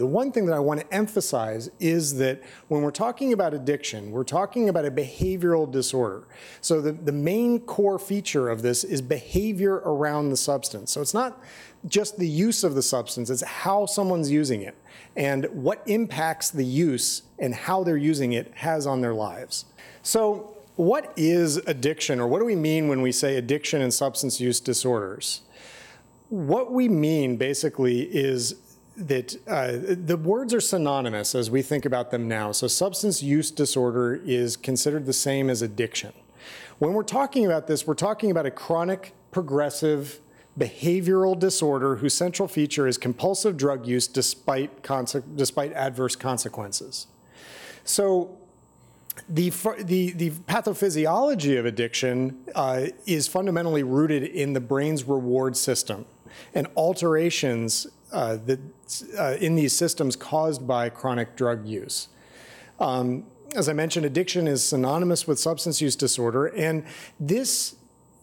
The one thing that I want to emphasize is that when we're talking about addiction, we're talking about a behavioral disorder. So the, the main core feature of this is behavior around the substance. So it's not just the use of the substance, it's how someone's using it and what impacts the use and how they're using it has on their lives. So what is addiction or what do we mean when we say addiction and substance use disorders? What we mean basically is that uh, the words are synonymous as we think about them now. So, substance use disorder is considered the same as addiction. When we're talking about this, we're talking about a chronic, progressive, behavioral disorder whose central feature is compulsive drug use despite, despite adverse consequences. So, the, the, the pathophysiology of addiction uh, is fundamentally rooted in the brain's reward system and alterations uh, that, uh, in these systems caused by chronic drug use. Um, as I mentioned, addiction is synonymous with substance use disorder, and this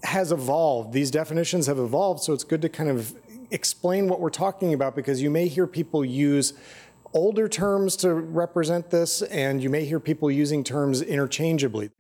has evolved. These definitions have evolved, so it's good to kind of explain what we're talking about because you may hear people use older terms to represent this, and you may hear people using terms interchangeably.